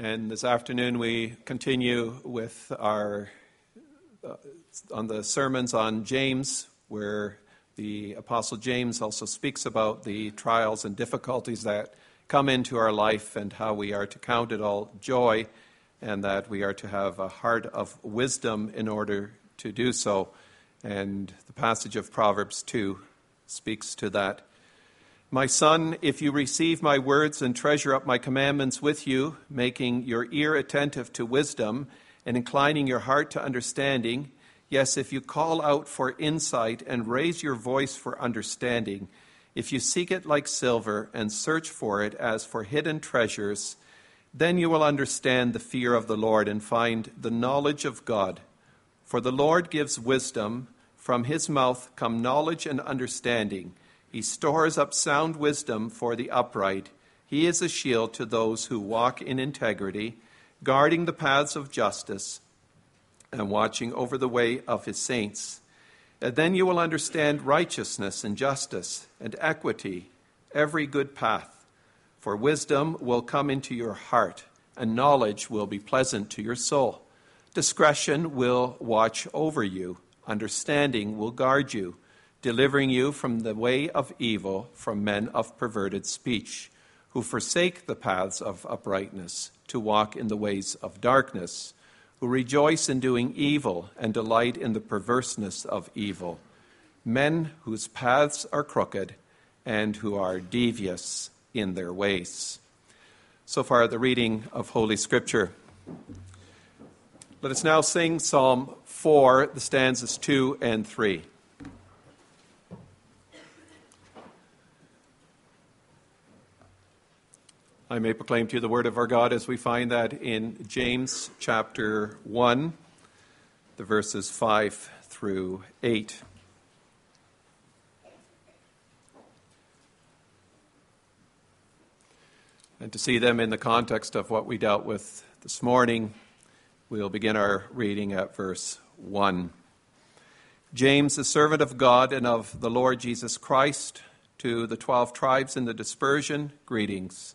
And this afternoon we continue with our uh, on the sermons on James, where the Apostle James also speaks about the trials and difficulties that come into our life and how we are to count it all joy and that we are to have a heart of wisdom in order to do so. And the passage of Proverbs 2 speaks to that. My son, if you receive my words and treasure up my commandments with you, making your ear attentive to wisdom and inclining your heart to understanding, yes, if you call out for insight and raise your voice for understanding, if you seek it like silver and search for it as for hidden treasures, then you will understand the fear of the Lord and find the knowledge of God. For the Lord gives wisdom, from his mouth come knowledge and understanding. He stores up sound wisdom for the upright. He is a shield to those who walk in integrity, guarding the paths of justice and watching over the way of his saints. And then you will understand righteousness and justice and equity, every good path. For wisdom will come into your heart, and knowledge will be pleasant to your soul. Discretion will watch over you, understanding will guard you delivering you from the way of evil, from men of perverted speech, who forsake the paths of uprightness to walk in the ways of darkness, who rejoice in doing evil and delight in the perverseness of evil, men whose paths are crooked and who are devious in their ways. So far, the reading of Holy Scripture. Let us now sing Psalm 4, the stanzas 2 and 3. I may proclaim to you the word of our God as we find that in James chapter 1, the verses 5 through 8. And to see them in the context of what we dealt with this morning, we'll begin our reading at verse 1. James, the servant of God and of the Lord Jesus Christ, to the twelve tribes in the dispersion, greetings.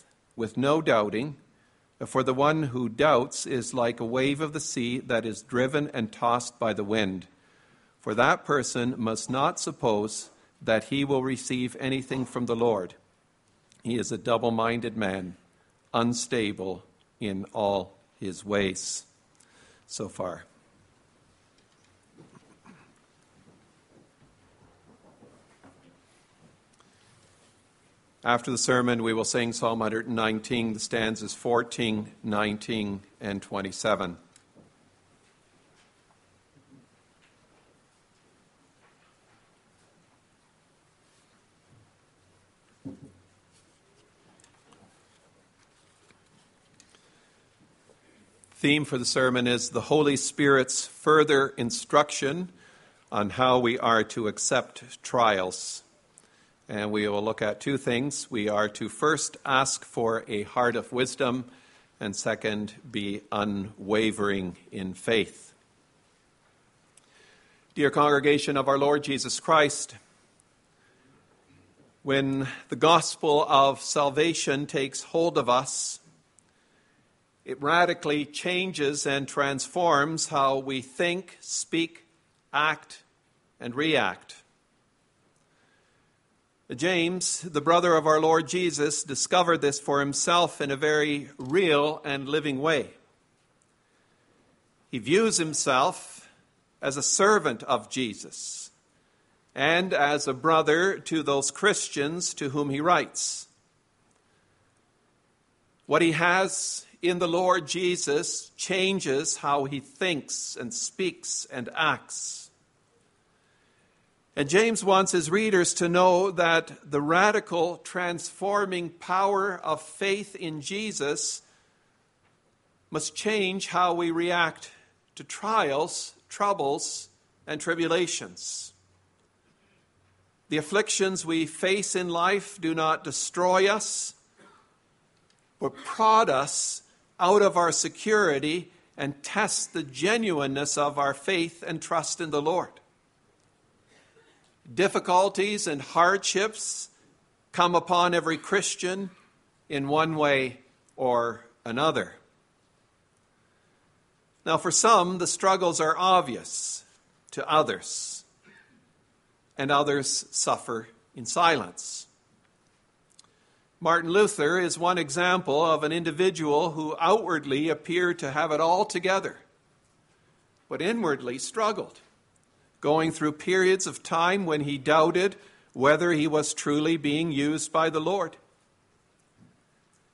with no doubting. For the one who doubts is like a wave of the sea that is driven and tossed by the wind. For that person must not suppose that he will receive anything from the Lord. He is a double minded man, unstable in all his ways. So far. After the sermon, we will sing Psalm 119, the stanzas 14, 19, and 27. Theme for the sermon is the Holy Spirit's further instruction on how we are to accept trials and we will look at two things. We are to first ask for a heart of wisdom, and second, be unwavering in faith. Dear congregation of our Lord Jesus Christ, when the gospel of salvation takes hold of us, it radically changes and transforms how we think, speak, act, and react. James, the brother of our Lord Jesus, discovered this for himself in a very real and living way. He views himself as a servant of Jesus and as a brother to those Christians to whom he writes. What he has in the Lord Jesus changes how he thinks and speaks and acts. And James wants his readers to know that the radical transforming power of faith in Jesus must change how we react to trials, troubles, and tribulations. The afflictions we face in life do not destroy us, but prod us out of our security and test the genuineness of our faith and trust in the Lord. Difficulties and hardships come upon every Christian in one way or another. Now, for some, the struggles are obvious to others, and others suffer in silence. Martin Luther is one example of an individual who outwardly appeared to have it all together, but inwardly struggled, going through periods of time when he doubted whether he was truly being used by the Lord.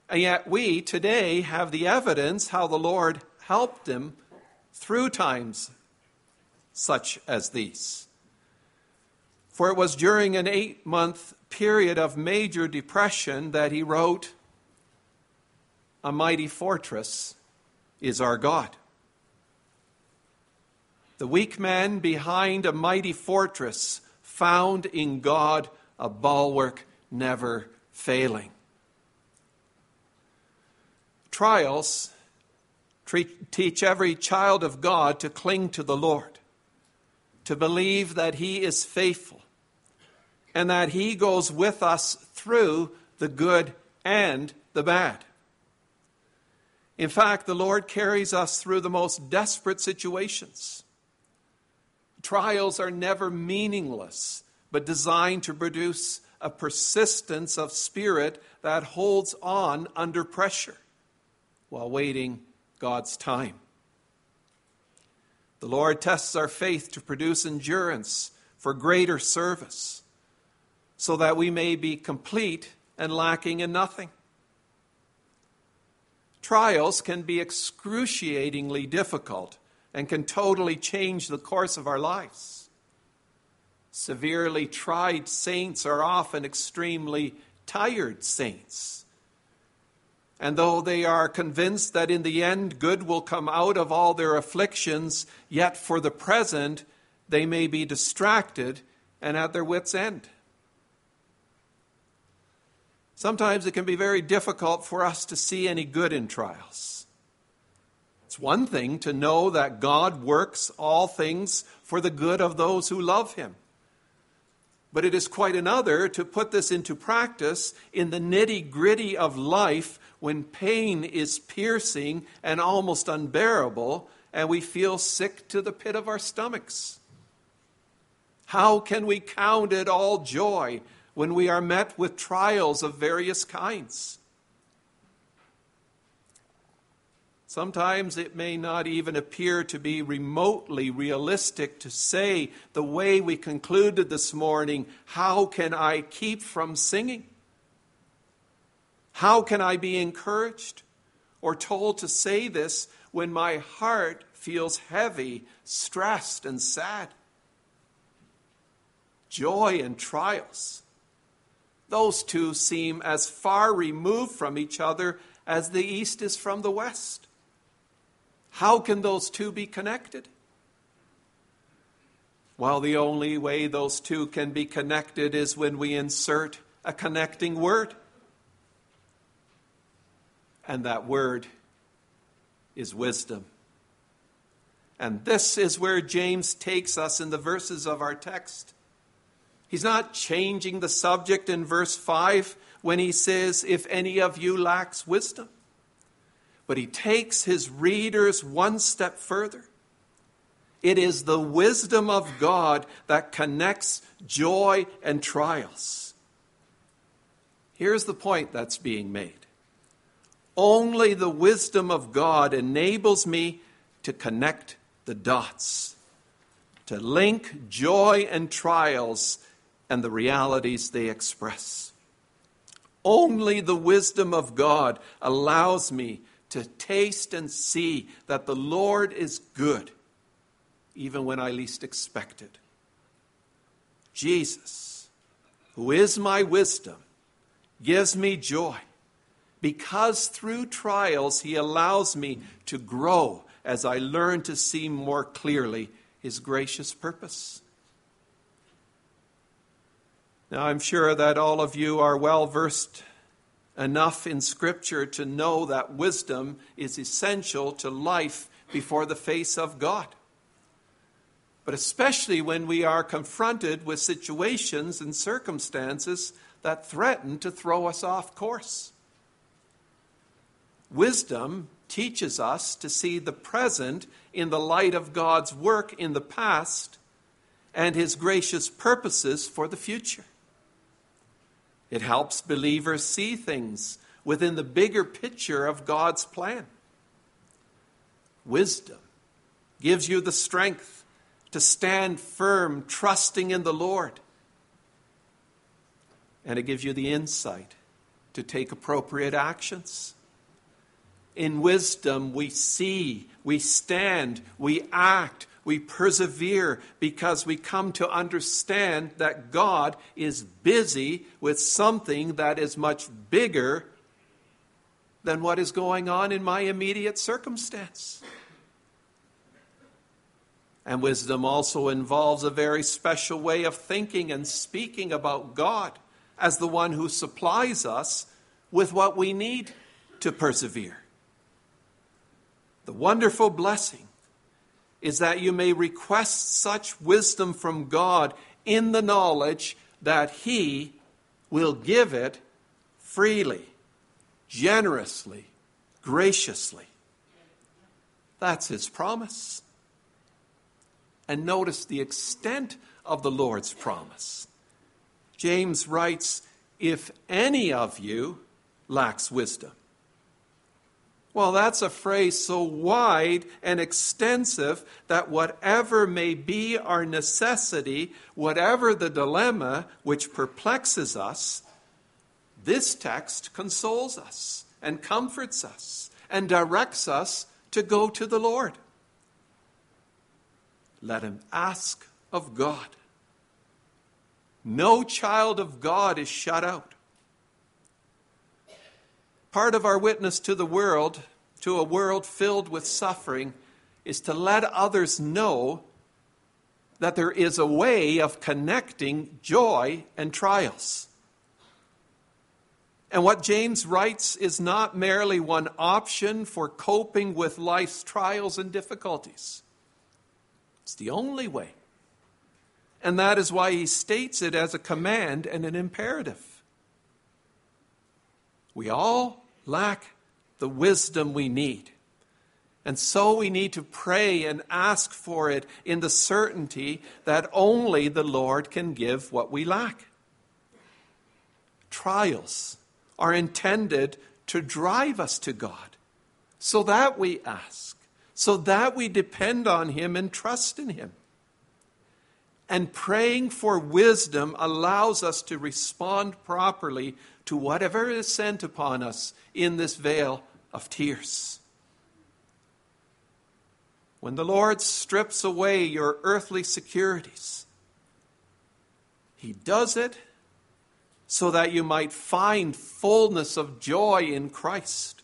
And yet, we today have the evidence how the Lord helped him through times such as these. For it was during an eight month period of major depression that he wrote, A mighty fortress is our God. The weak man behind a mighty fortress found in God a bulwark never failing. Trials teach every child of God to cling to the Lord, to believe that He is faithful, and that He goes with us through the good and the bad. In fact, the Lord carries us through the most desperate situations. Trials are never meaningless, but designed to produce a persistence of spirit that holds on under pressure while waiting God's time. The Lord tests our faith to produce endurance for greater service, so that we may be complete and lacking in nothing. Trials can be excruciatingly difficult and can totally change the course of our lives. Severely tried saints are often extremely tired saints. And though they are convinced that in the end good will come out of all their afflictions, yet for the present they may be distracted and at their wits' end. Sometimes it can be very difficult for us to see any good in trials. It's one thing to know that God works all things for the good of those who love Him. But it is quite another to put this into practice in the nitty gritty of life when pain is piercing and almost unbearable, and we feel sick to the pit of our stomachs. How can we count it all joy when we are met with trials of various kinds? Sometimes it may not even appear to be remotely realistic to say the way we concluded this morning, How can I keep from singing? How can I be encouraged or told to say this when my heart feels heavy, stressed, and sad? Joy and trials. Those two seem as far removed from each other as the East is from the West. How can those two be connected? Well, the only way those two can be connected is when we insert a connecting word and that word is wisdom. And this is where James takes us in the verses of our text. He's not changing the subject in verse 5 when he says, If any of you lacks wisdom. But he takes his readers one step further. It is the wisdom of God that connects joy and trials. Here's the point that's being made only the wisdom of God enables me to connect the dots, to link joy and trials and the realities they express. Only the wisdom of God allows me to taste and see that the Lord is good, even when I least expect it. Jesus, who is my wisdom, gives me joy because through trials He allows me to grow as I learn to see more clearly His gracious purpose. Now, I'm sure that all of you are well versed enough in Scripture to know that wisdom is essential to life before the face of God. But especially when we are confronted with situations and circumstances that threaten to throw us off course. Wisdom teaches us to see the present in the light of God's work in the past and His gracious purposes for the future. It helps believers see things within the bigger picture of God's plan. Wisdom gives you the strength to stand firm, trusting in the Lord. And it gives you the insight to take appropriate actions. In wisdom, we see, we stand, we act, we persevere because we come to understand that God is busy with something that is much bigger than what is going on in my immediate circumstance. And wisdom also involves a very special way of thinking and speaking about God as the one who supplies us with what we need to persevere. The wonderful blessing is that you may request such wisdom from God in the knowledge that He will give it freely, generously, graciously. That's His promise. And notice the extent of the Lord's promise. James writes, If any of you lacks wisdom, well, that's a phrase so wide and extensive that whatever may be our necessity, whatever the dilemma which perplexes us, this text consoles us and comforts us and directs us to go to the Lord. Let him ask of God. No child of God is shut out part of our witness to the world, to a world filled with suffering, is to let others know that there is a way of connecting joy and trials. And what James writes is not merely one option for coping with life's trials and difficulties. It's the only way. And that is why he states it as a command and an imperative. We all lack the wisdom we need. And so we need to pray and ask for it in the certainty that only the Lord can give what we lack. Trials are intended to drive us to God so that we ask, so that we depend on Him and trust in Him. And praying for wisdom allows us to respond properly to whatever is sent upon us in this vale of tears. When the Lord strips away your earthly securities, He does it so that you might find fullness of joy in Christ.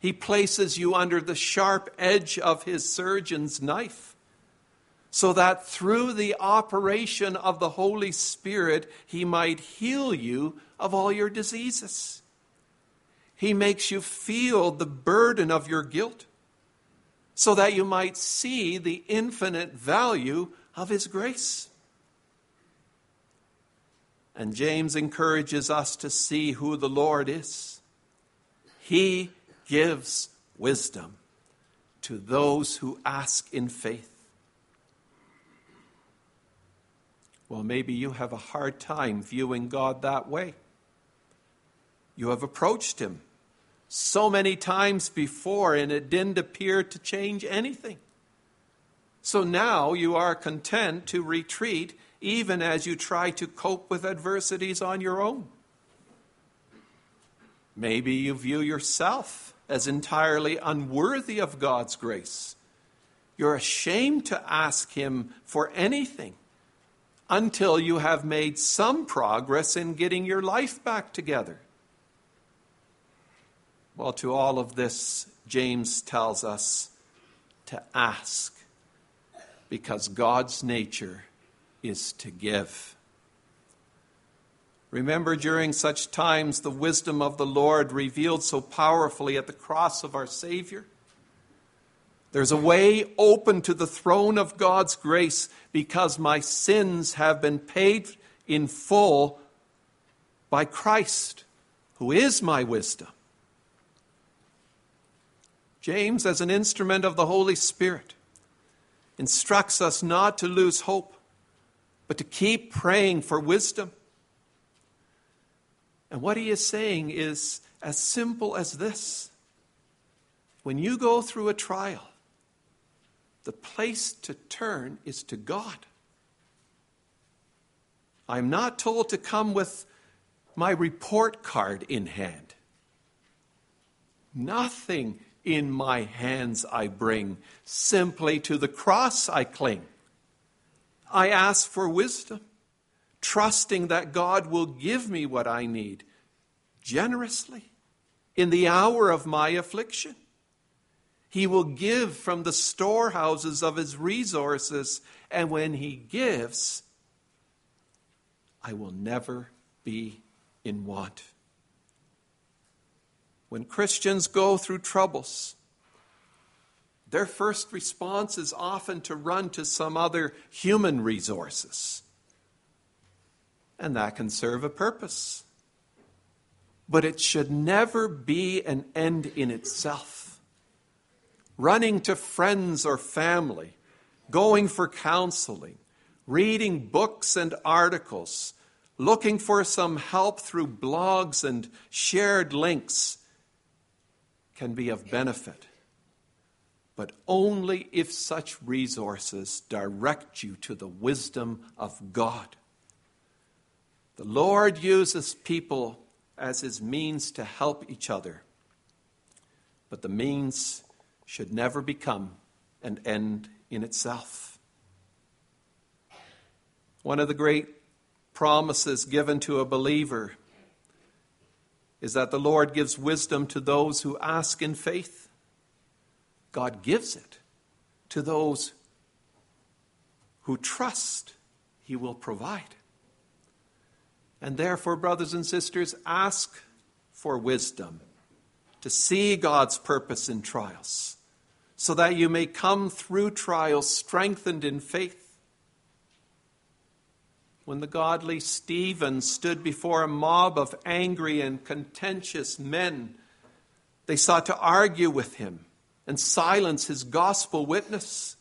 He places you under the sharp edge of His surgeon's knife so that through the operation of the Holy Spirit, He might heal you of all your diseases. He makes you feel the burden of your guilt so that you might see the infinite value of His grace. And James encourages us to see who the Lord is. He gives wisdom to those who ask in faith. Well, maybe you have a hard time viewing God that way. You have approached Him so many times before, and it didn't appear to change anything. So now you are content to retreat even as you try to cope with adversities on your own. Maybe you view yourself as entirely unworthy of God's grace. You're ashamed to ask Him for anything until you have made some progress in getting your life back together. Well, to all of this, James tells us to ask because God's nature is to give. Remember, during such times, the wisdom of the Lord revealed so powerfully at the cross of our Savior. There's a way open to the throne of God's grace because my sins have been paid in full by Christ, who is my wisdom. James, as an instrument of the Holy Spirit, instructs us not to lose hope, but to keep praying for wisdom. And what he is saying is as simple as this when you go through a trial, the place to turn is to God. I'm not told to come with my report card in hand. Nothing in my hands I bring, simply to the cross I cling. I ask for wisdom, trusting that God will give me what I need generously in the hour of my affliction. He will give from the storehouses of his resources, and when he gives, I will never be in want. When Christians go through troubles, their first response is often to run to some other human resources. And that can serve a purpose. But it should never be an end in itself. Running to friends or family, going for counseling, reading books and articles, looking for some help through blogs and shared links can be of benefit, but only if such resources direct you to the wisdom of God. The Lord uses people as his means to help each other, but the means should never become an end in itself. One of the great promises given to a believer is that the Lord gives wisdom to those who ask in faith. God gives it to those who trust He will provide. And therefore, brothers and sisters, ask for wisdom to see God's purpose in trials, so that you may come through trials strengthened in faith when the godly Stephen stood before a mob of angry and contentious men, they sought to argue with him and silence his gospel witness.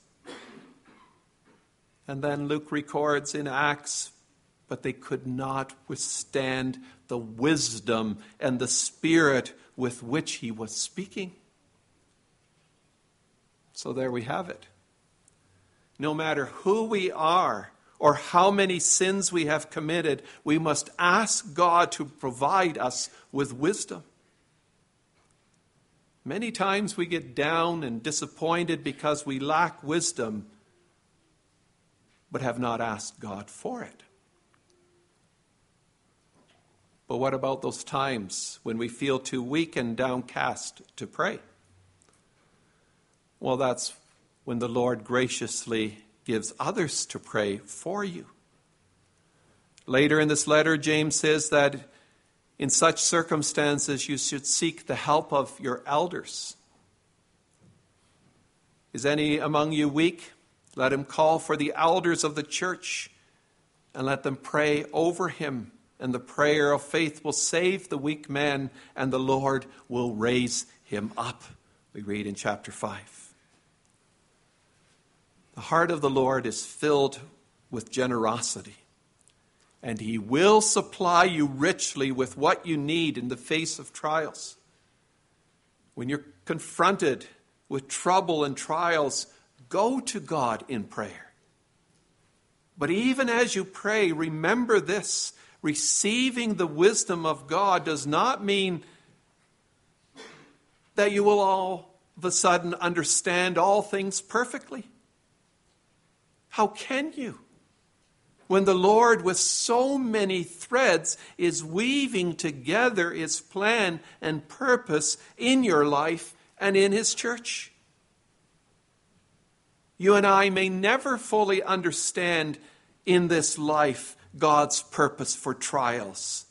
And then Luke records in Acts, but they could not withstand the wisdom and the spirit with which he was speaking. So there we have it. No matter who we are, or how many sins we have committed, we must ask God to provide us with wisdom. Many times we get down and disappointed because we lack wisdom, but have not asked God for it. But what about those times when we feel too weak and downcast to pray? Well, that's when the Lord graciously gives others to pray for you. Later in this letter, James says that in such circumstances you should seek the help of your elders. Is any among you weak? Let him call for the elders of the church and let them pray over him. And the prayer of faith will save the weak man, and the Lord will raise him up. We read in chapter 5. The heart of the Lord is filled with generosity, and He will supply you richly with what you need in the face of trials. When you're confronted with trouble and trials, go to God in prayer. But even as you pray, remember this receiving the wisdom of God does not mean that you will all of a sudden understand all things perfectly. How can you? when the Lord, with so many threads, is weaving together his plan and purpose in your life and in his church. You and I may never fully understand in this life God's purpose for trials.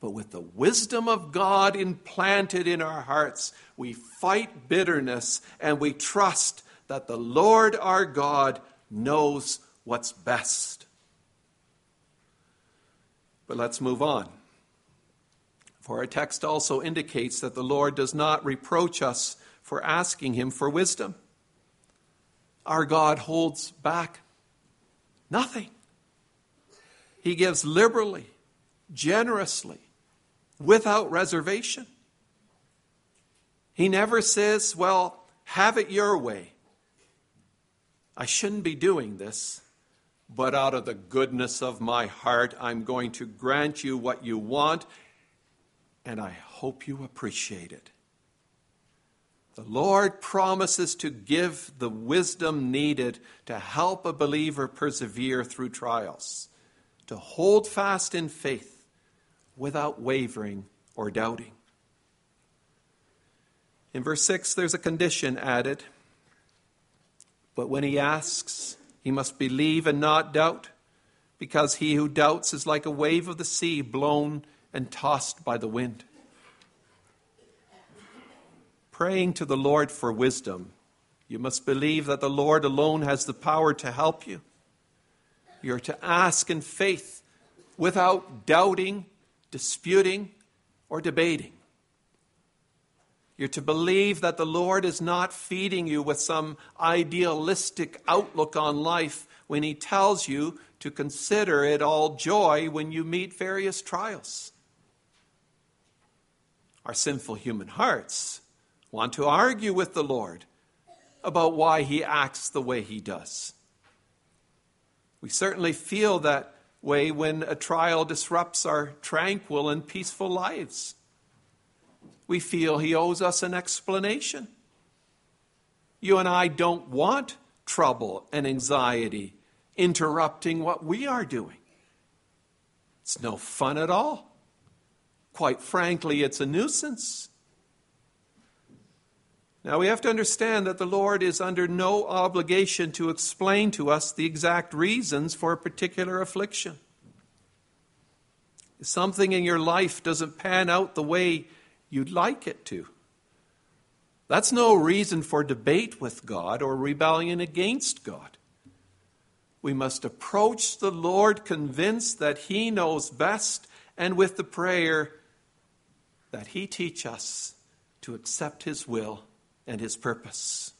But with the wisdom of God implanted in our hearts, we fight bitterness and we trust that the Lord our God knows what's best. But let's move on. For our text also indicates that the Lord does not reproach us for asking Him for wisdom. Our God holds back nothing. He gives liberally, generously, without reservation. He never says, Well, have it your way. I shouldn't be doing this, but out of the goodness of my heart, I'm going to grant you what you want, and I hope you appreciate it. The Lord promises to give the wisdom needed to help a believer persevere through trials, to hold fast in faith without wavering or doubting. In verse 6, there's a condition added. But when he asks, he must believe and not doubt, because he who doubts is like a wave of the sea blown and tossed by the wind. Praying to the Lord for wisdom, you must believe that the Lord alone has the power to help you. You're to ask in faith without doubting, disputing, or debating. You're to believe that the Lord is not feeding you with some idealistic outlook on life when He tells you to consider it all joy when you meet various trials. Our sinful human hearts want to argue with the Lord about why He acts the way He does. We certainly feel that way when a trial disrupts our tranquil and peaceful lives we feel he owes us an explanation. You and I don't want trouble and anxiety interrupting what we are doing. It's no fun at all. Quite frankly, it's a nuisance. Now, we have to understand that the Lord is under no obligation to explain to us the exact reasons for a particular affliction. If something in your life doesn't pan out the way you'd like it to. That's no reason for debate with God or rebellion against God. We must approach the Lord convinced that He knows best and with the prayer that He teach us to accept His will and His purpose.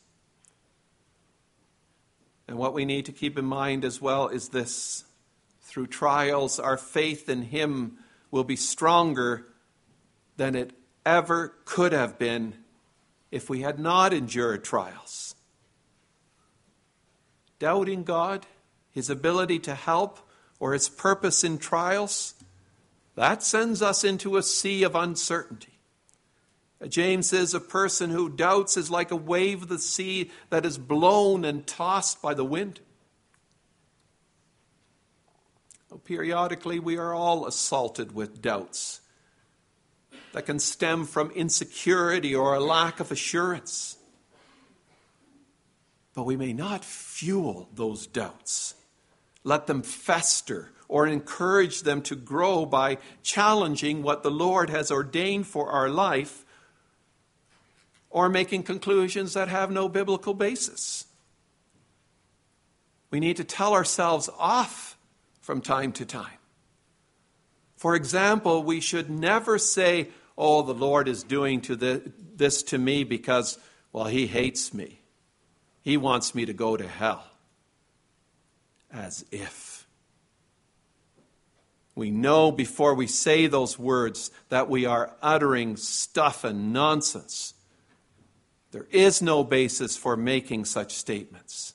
And what we need to keep in mind as well is this through trials, our faith in Him will be stronger than it ever could have been if we had not endured trials. Doubting God, His ability to help, or His purpose in trials, that sends us into a sea of uncertainty. James says a person who doubts is like a wave of the sea that is blown and tossed by the wind. Periodically, we are all assaulted with doubts that can stem from insecurity or a lack of assurance. But we may not fuel those doubts. Let them fester or encourage them to grow by challenging what the Lord has ordained for our life or making conclusions that have no biblical basis. We need to tell ourselves off from time to time. For example, we should never say, oh, the Lord is doing to the, this to me because, well, he hates me. He wants me to go to hell. As if. We know before we say those words that we are uttering stuff and nonsense. There is no basis for making such statements.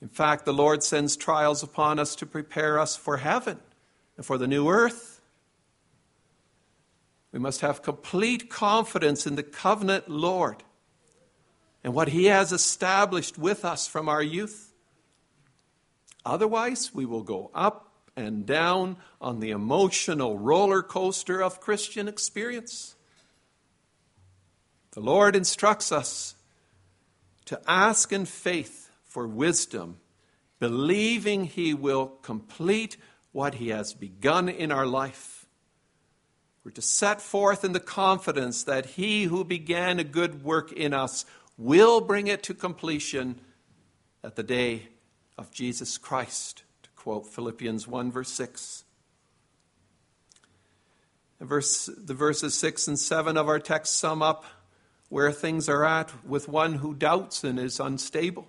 In fact, the Lord sends trials upon us to prepare us for heaven and for the new earth. We must have complete confidence in the covenant Lord and what He has established with us from our youth. Otherwise, we will go up and down on the emotional roller coaster of Christian experience. The Lord instructs us to ask in faith for wisdom, believing He will complete what He has begun in our life. We're to set forth in the confidence that He who began a good work in us will bring it to completion at the day of Jesus Christ, to quote Philippians 1, verse 6. Verse, the verses 6 and 7 of our text sum up where things are at with one who doubts and is unstable.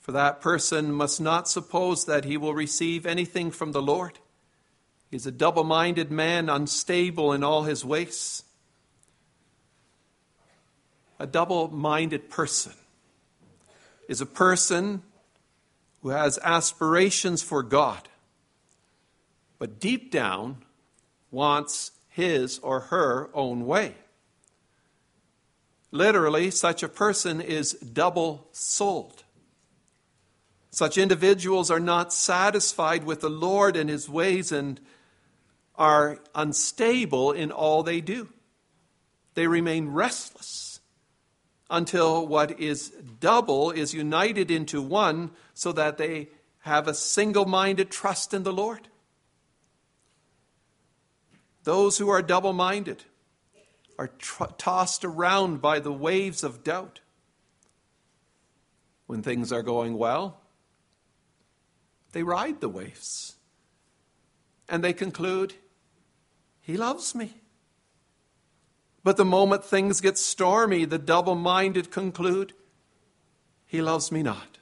For that person must not suppose that he will receive anything from the Lord. He is a double minded man, unstable in all his ways. A double minded person is a person who has aspirations for God, but deep down wants his or her own way. Literally, such a person is double souled. Such individuals are not satisfied with the Lord and his ways and are unstable in all they do. They remain restless until what is double is united into one so that they have a single minded trust in the Lord. Those who are double minded are tr- tossed around by the waves of doubt. When things are going well, they ride the waves and they conclude, He loves me. But the moment things get stormy, the double minded conclude, He loves me not.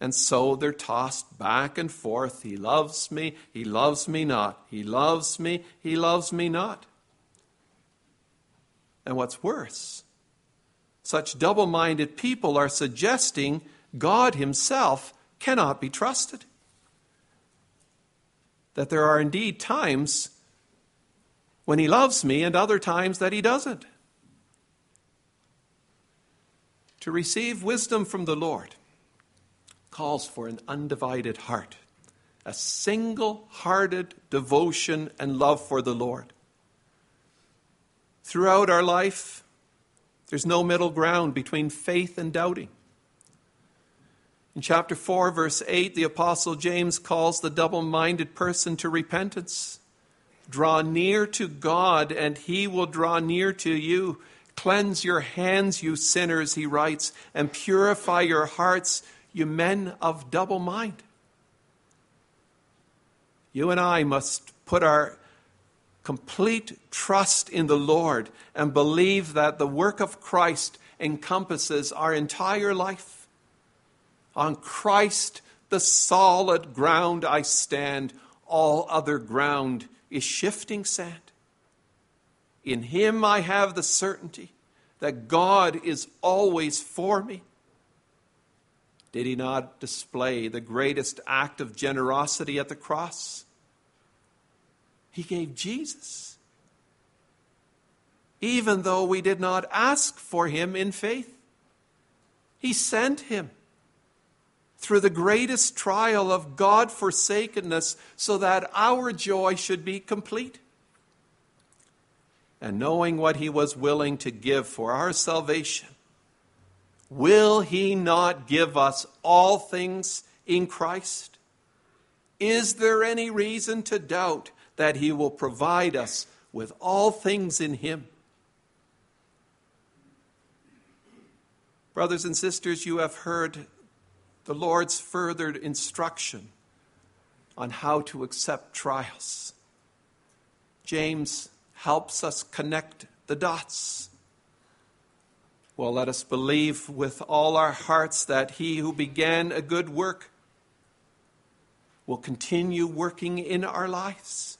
And so they're tossed back and forth. He loves me, He loves me not. He loves me, He loves me not. And what's worse, such double minded people are suggesting God Himself cannot be trusted. That there are indeed times when he loves me and other times that he doesn't. To receive wisdom from the Lord calls for an undivided heart, a single hearted devotion and love for the Lord. Throughout our life, there's no middle ground between faith and doubting. In chapter 4, verse 8, the Apostle James calls the double minded person to repentance. Draw near to God, and he will draw near to you. Cleanse your hands, you sinners, he writes, and purify your hearts, you men of double mind. You and I must put our complete trust in the Lord and believe that the work of Christ encompasses our entire life. On Christ, the solid ground I stand, all other ground is shifting sand. In Him I have the certainty that God is always for me. Did He not display the greatest act of generosity at the cross? He gave Jesus. Even though we did not ask for Him in faith, He sent Him through the greatest trial of God forsakenness so that our joy should be complete. And knowing what he was willing to give for our salvation, will he not give us all things in Christ? Is there any reason to doubt that he will provide us with all things in him? Brothers and sisters, you have heard the Lord's furthered instruction on how to accept trials. James helps us connect the dots. Well, let us believe with all our hearts that he who began a good work will continue working in our lives.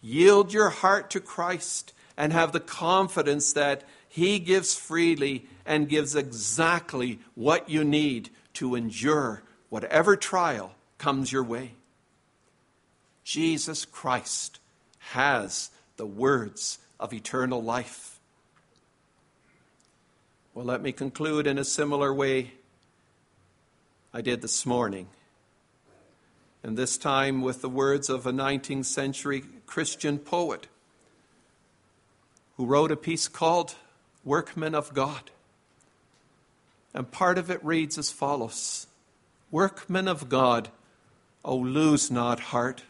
Yield your heart to Christ and have the confidence that he gives freely and gives exactly what you need to endure whatever trial comes your way. Jesus Christ has the words of eternal life. Well, let me conclude in a similar way. I did this morning. And this time with the words of a 19th century Christian poet who wrote a piece called Workmen of God. And part of it reads as follows Workmen of God, O lose not heart,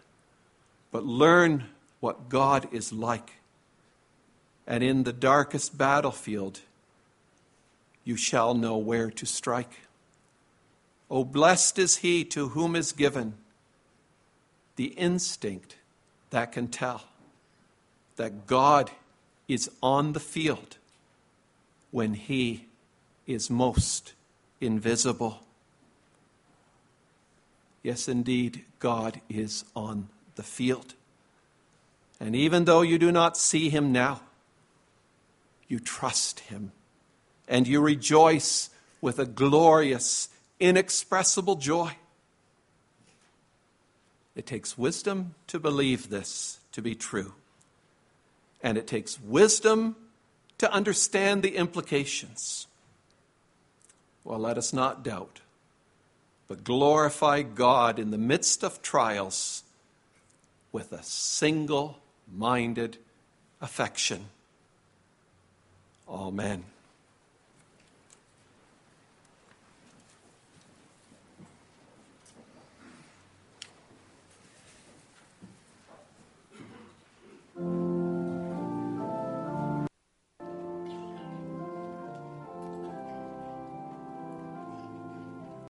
but learn what God is like. And in the darkest battlefield, you shall know where to strike. O blessed is he to whom is given the instinct that can tell that God is on the field when he is most invisible. Yes, indeed, God is on the field. And even though you do not see him now, you trust him and you rejoice with a glorious, inexpressible joy. It takes wisdom to believe this to be true. And it takes wisdom to understand the implications. Well, let us not doubt, but glorify God in the midst of trials with a single minded affection. Amen.